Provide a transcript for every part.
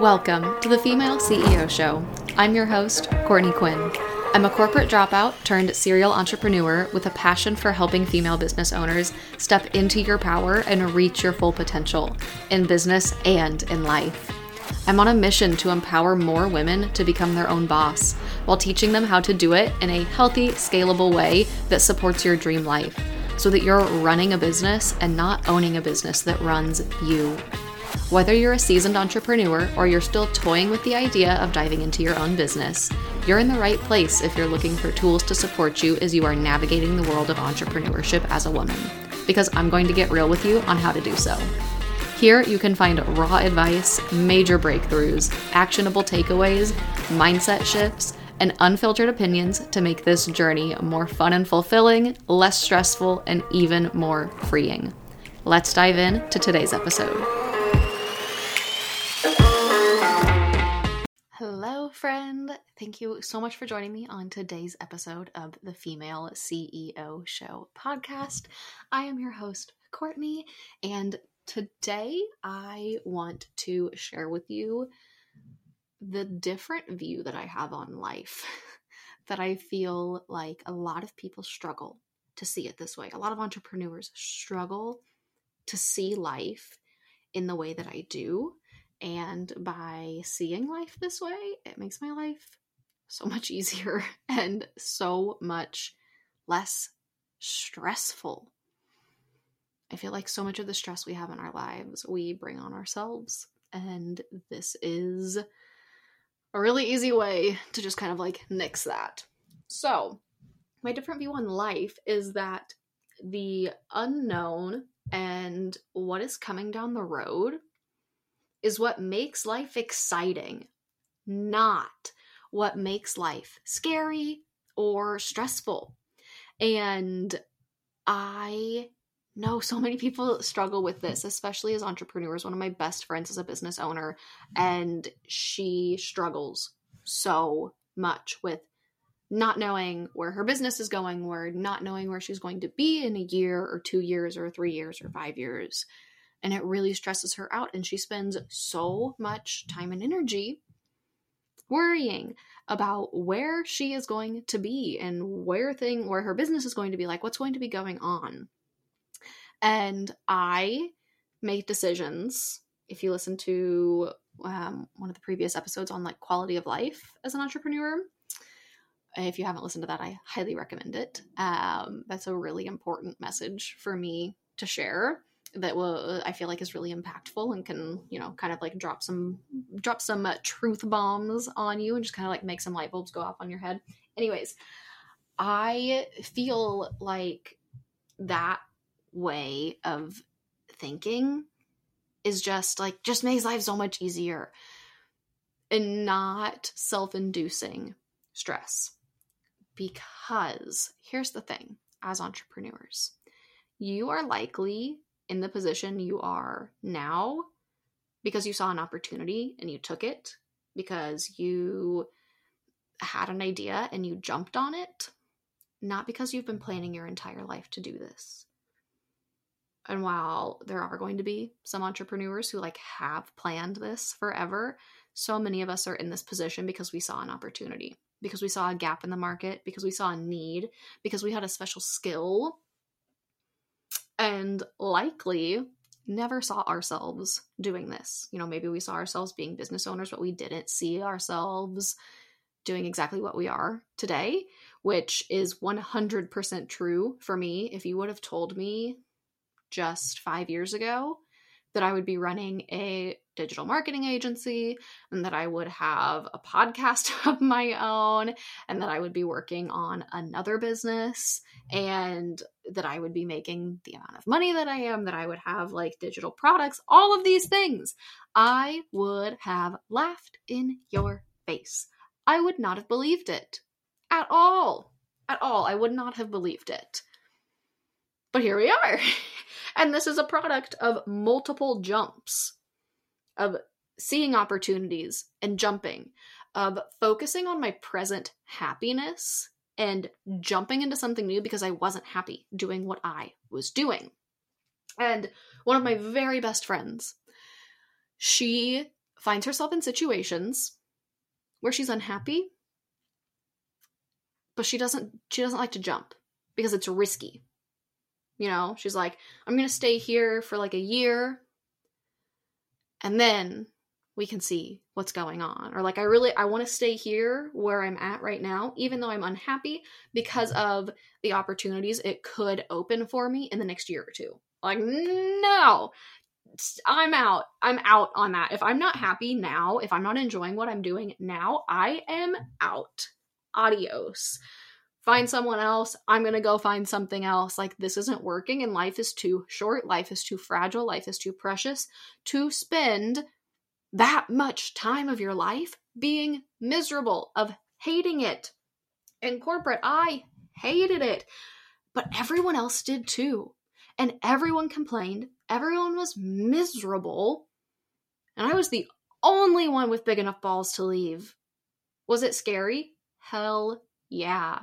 Welcome to the Female CEO Show. I'm your host, Courtney Quinn. I'm a corporate dropout turned serial entrepreneur with a passion for helping female business owners step into your power and reach your full potential in business and in life. I'm on a mission to empower more women to become their own boss while teaching them how to do it in a healthy, scalable way that supports your dream life so that you're running a business and not owning a business that runs you. Whether you're a seasoned entrepreneur or you're still toying with the idea of diving into your own business, you're in the right place if you're looking for tools to support you as you are navigating the world of entrepreneurship as a woman. Because I'm going to get real with you on how to do so. Here, you can find raw advice, major breakthroughs, actionable takeaways, mindset shifts, and unfiltered opinions to make this journey more fun and fulfilling, less stressful, and even more freeing. Let's dive in to today's episode. Friend. Thank you so much for joining me on today's episode of the Female CEO Show podcast. I am your host, Courtney, and today I want to share with you the different view that I have on life that I feel like a lot of people struggle to see it this way. A lot of entrepreneurs struggle to see life in the way that I do and by seeing life this way, it makes my life so much easier and so much less stressful. I feel like so much of the stress we have in our lives, we bring on ourselves. And this is a really easy way to just kind of like nix that. So, my different view on life is that the unknown and what is coming down the road is what makes life exciting, not what makes life scary or stressful. And I know so many people struggle with this, especially as entrepreneurs. One of my best friends is a business owner, and she struggles so much with not knowing where her business is going, or not knowing where she's going to be in a year or two years or three years or five years and it really stresses her out and she spends so much time and energy worrying about where she is going to be and where thing where her business is going to be like what's going to be going on. And i make decisions if you listen to um, one of the previous episodes on like quality of life as an entrepreneur if you haven't listened to that i highly recommend it. Um, that's a really important message for me to share that will I feel like is really impactful and can you know kind of like drop some drop some uh, truth bombs on you and just kind of like make some light bulbs go off on your head. Anyways, I feel like that way of thinking is just like just makes life so much easier and not self-inducing stress. Because here's the thing, as entrepreneurs, you are likely in the position you are now because you saw an opportunity and you took it, because you had an idea and you jumped on it, not because you've been planning your entire life to do this. And while there are going to be some entrepreneurs who like have planned this forever, so many of us are in this position because we saw an opportunity, because we saw a gap in the market, because we saw a need, because we had a special skill and likely never saw ourselves doing this. You know, maybe we saw ourselves being business owners, but we didn't see ourselves doing exactly what we are today, which is 100% true for me. If you would have told me just five years ago that I would be running a digital marketing agency and that I would have a podcast of my own and that I would be working on another business and that I would be making the amount of money that I am, that I would have like digital products, all of these things, I would have laughed in your face. I would not have believed it at all. At all. I would not have believed it. But here we are. and this is a product of multiple jumps, of seeing opportunities and jumping, of focusing on my present happiness and jumping into something new because I wasn't happy doing what I was doing. And one of my very best friends, she finds herself in situations where she's unhappy, but she doesn't she doesn't like to jump because it's risky. You know, she's like, I'm going to stay here for like a year and then we can see what's going on. Or like i really i want to stay here where i'm at right now even though i'm unhappy because of the opportunities it could open for me in the next year or two. Like no! I'm out i'm out on that. If i'm not happy now if i'm not enjoying what i'm doing now i am out. Adios find someone else i'm going to go find something else like this isn't working and life is too short life is too fragile life is too precious to spend that much time of your life being miserable, of hating it. In corporate, I hated it, but everyone else did too. And everyone complained, everyone was miserable, and I was the only one with big enough balls to leave. Was it scary? Hell yeah.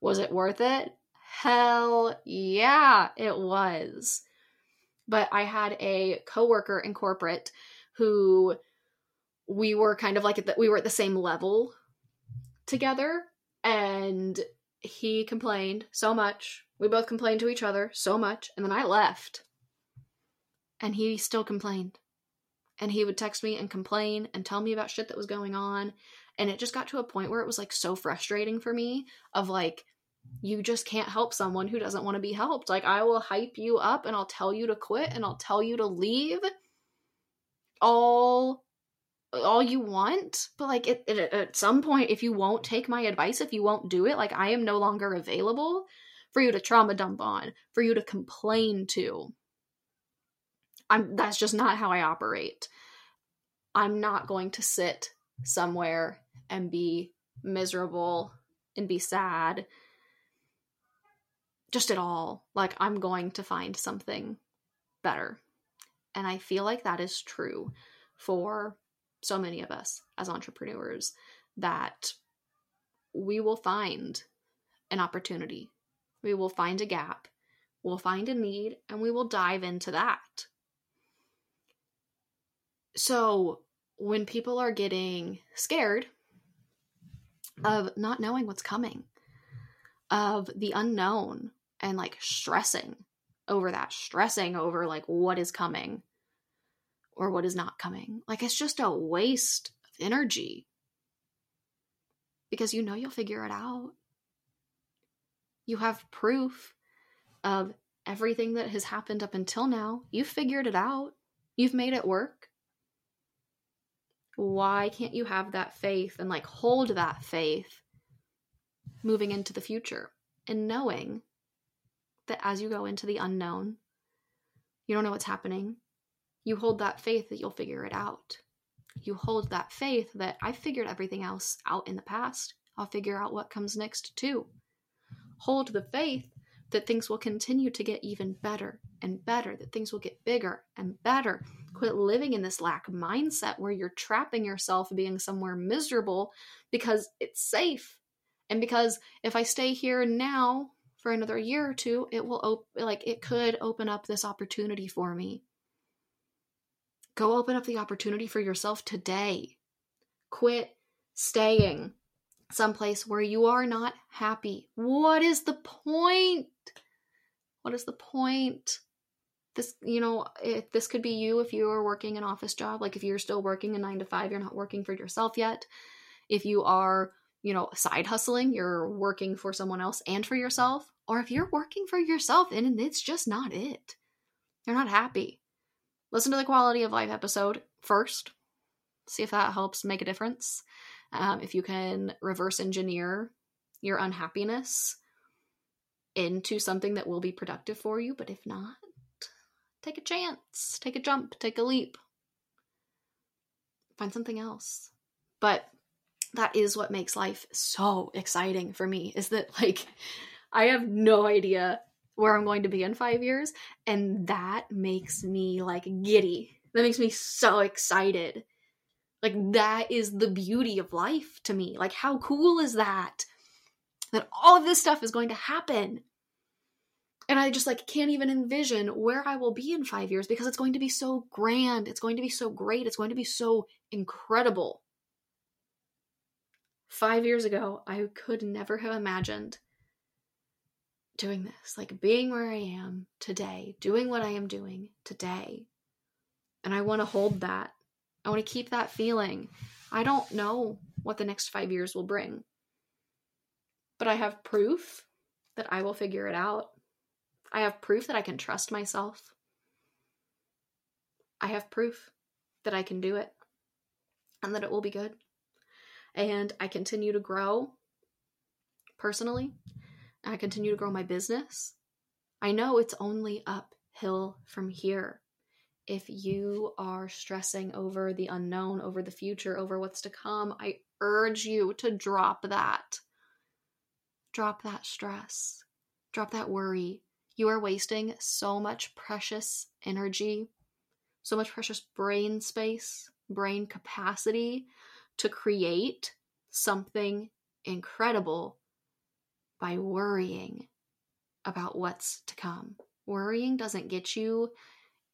Was it worth it? Hell yeah, it was. But I had a coworker in corporate who we were kind of like at the, we were at the same level together and he complained so much we both complained to each other so much and then i left and he still complained and he would text me and complain and tell me about shit that was going on. And it just got to a point where it was like so frustrating for me of like you just can't help someone who doesn't want to be helped. Like i will hype you up and i'll tell you to quit and i'll tell you to leave all all you want. But like it, it, at some point if you won't take my advice if you won't do it like i am no longer available for you to trauma dump on for you to complain to i'm that's just not how i operate. I'm not going to sit somewhere and be miserable and be sad just at all. Like i'm going to find something better. And I feel like that is true for so many of us as entrepreneurs that we will find an opportunity, we will find a gap, we'll find a need, and we will dive into that. So, when people are getting scared of not knowing what's coming, of the unknown, and like stressing over that, stressing over like what is coming or what is not coming. Like it's just a waste of energy because you know you'll figure it out. You have proof of everything that has happened up until now. You've figured it out, you've made it work. Why can't you have that faith and like hold that faith moving into the future and knowing that as you go into the unknown, you don't know what's happening. You hold that faith that you'll figure it out. You hold that faith that I figured everything else out in the past. I'll figure out what comes next too. Hold the faith that things will continue to get even better and better, that things will get bigger and better. Quit living in this lack mindset where you're trapping yourself being somewhere miserable because it's safe. And because if I stay here now, for another year or two, it will op- like it could open up this opportunity for me. Go open up the opportunity for yourself today. Quit staying someplace where you are not happy. What is the point? What is the point? This, you know, if this could be you if you are working an office job, like if you're still working a nine to five, you're not working for yourself yet. If you are, you know, side hustling, you're working for someone else and for yourself or if you're working for yourself and it's just not it, you're not happy. Listen to the quality of life episode first. See if that helps make a difference. Um, if you can reverse engineer your unhappiness into something that will be productive for you, but if not, take a chance, take a jump, take a leap, find something else. But that is what makes life so exciting for me is that, like, I have no idea where I'm going to be in five years. And that makes me like giddy. That makes me so excited. Like, that is the beauty of life to me. Like, how cool is that? That all of this stuff is going to happen. And I just like can't even envision where I will be in 5 years because it's going to be so grand, it's going to be so great, it's going to be so incredible. 5 years ago, I could never have imagined doing this, like being where I am today, doing what I am doing today. And I want to hold that. I want to keep that feeling. I don't know what the next five years will bring, but I have proof that I will figure it out. I have proof that I can trust myself. I have proof that I can do it and that it will be good. And I continue to grow personally I continue to grow my business, I know it's only uphill from here. If you are stressing over the unknown, over the future, over what's to come, I urge you to drop that. Drop that stress. Drop that worry. You are wasting so much precious energy, so much precious brain space, brain capacity to create something incredible by worrying about what's to come. Worrying doesn't get you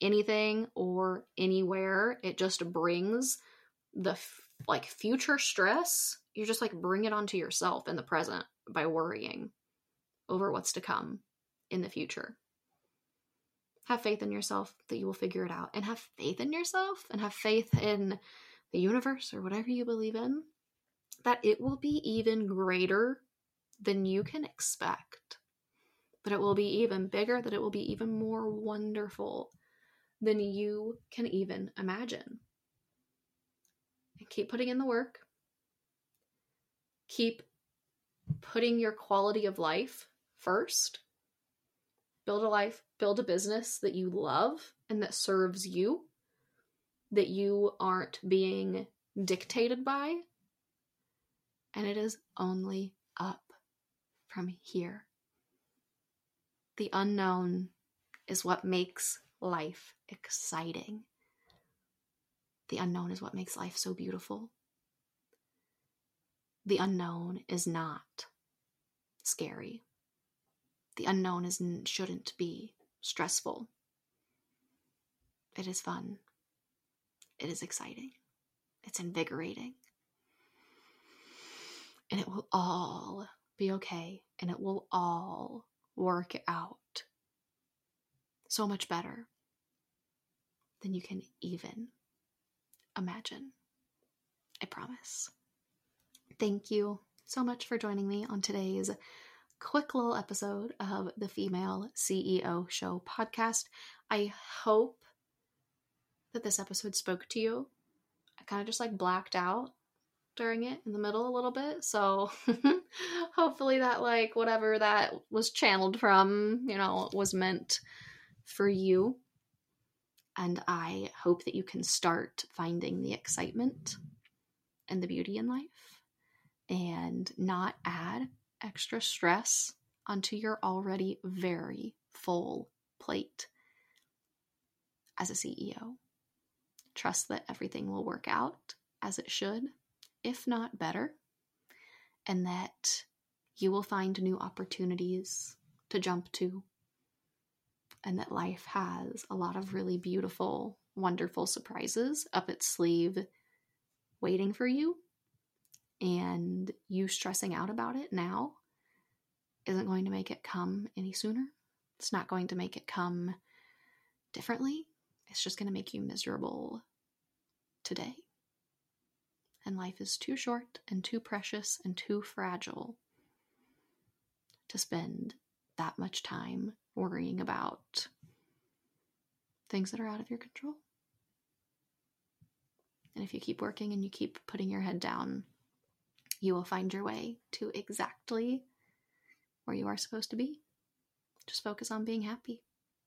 anything or anywhere. It just brings the like future stress. You're just like bring it onto yourself in the present by worrying over what's to come in the future. Have faith in yourself that you will figure it out and have faith in yourself and have faith in the universe or whatever you believe in that it will be even greater than you can expect. That it will be even bigger, that it will be even more wonderful than you can even imagine. And keep putting in the work. Keep putting your quality of life first. Build a life, build a business that you love and that serves you, that you aren't being dictated by. And it is only up from here. The unknown is what makes life exciting. The unknown is what makes life so beautiful. The unknown is not scary. The unknown is shouldn't be stressful. It is fun. It is exciting. It's invigorating. And it will all be okay and it will all work out so much better than you can even imagine. I promise. Thank you so much for joining me on today's quick little episode of the Female CEO Show podcast. I hope that this episode spoke to you. I kind of just like blacked out during it in the middle a little bit. So hopefully that like whatever that was channeled from, you know, was meant for you. And I hope that you can start finding the excitement and the beauty in life and not add extra stress onto your already very full plate as a CEO. Trust that everything will work out as it should if not better, and that you will find new opportunities to jump to, and that life has a lot of really beautiful, wonderful surprises up its sleeve waiting for you. And you stressing out about it now isn't going to make it come any sooner. It's not going to make it come differently. It's just going to make you miserable today and life is too short and too precious and too fragile to spend that much time worrying about things that are out of your control. And if you keep working and you keep putting your head down, you will find your way to exactly where you are supposed to be. Just focus on being happy,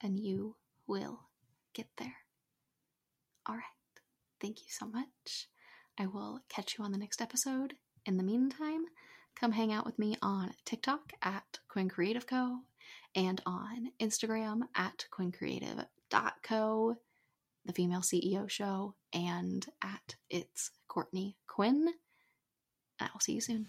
and you will get there. All right. Thank you so much. I will catch you on the next episode. In the meantime, come hang out with me on TikTok at Quinn Creative Co. and on Instagram at quinncreative.co, the female CEO show, and at It's Courtney Quinn. And I will see you soon.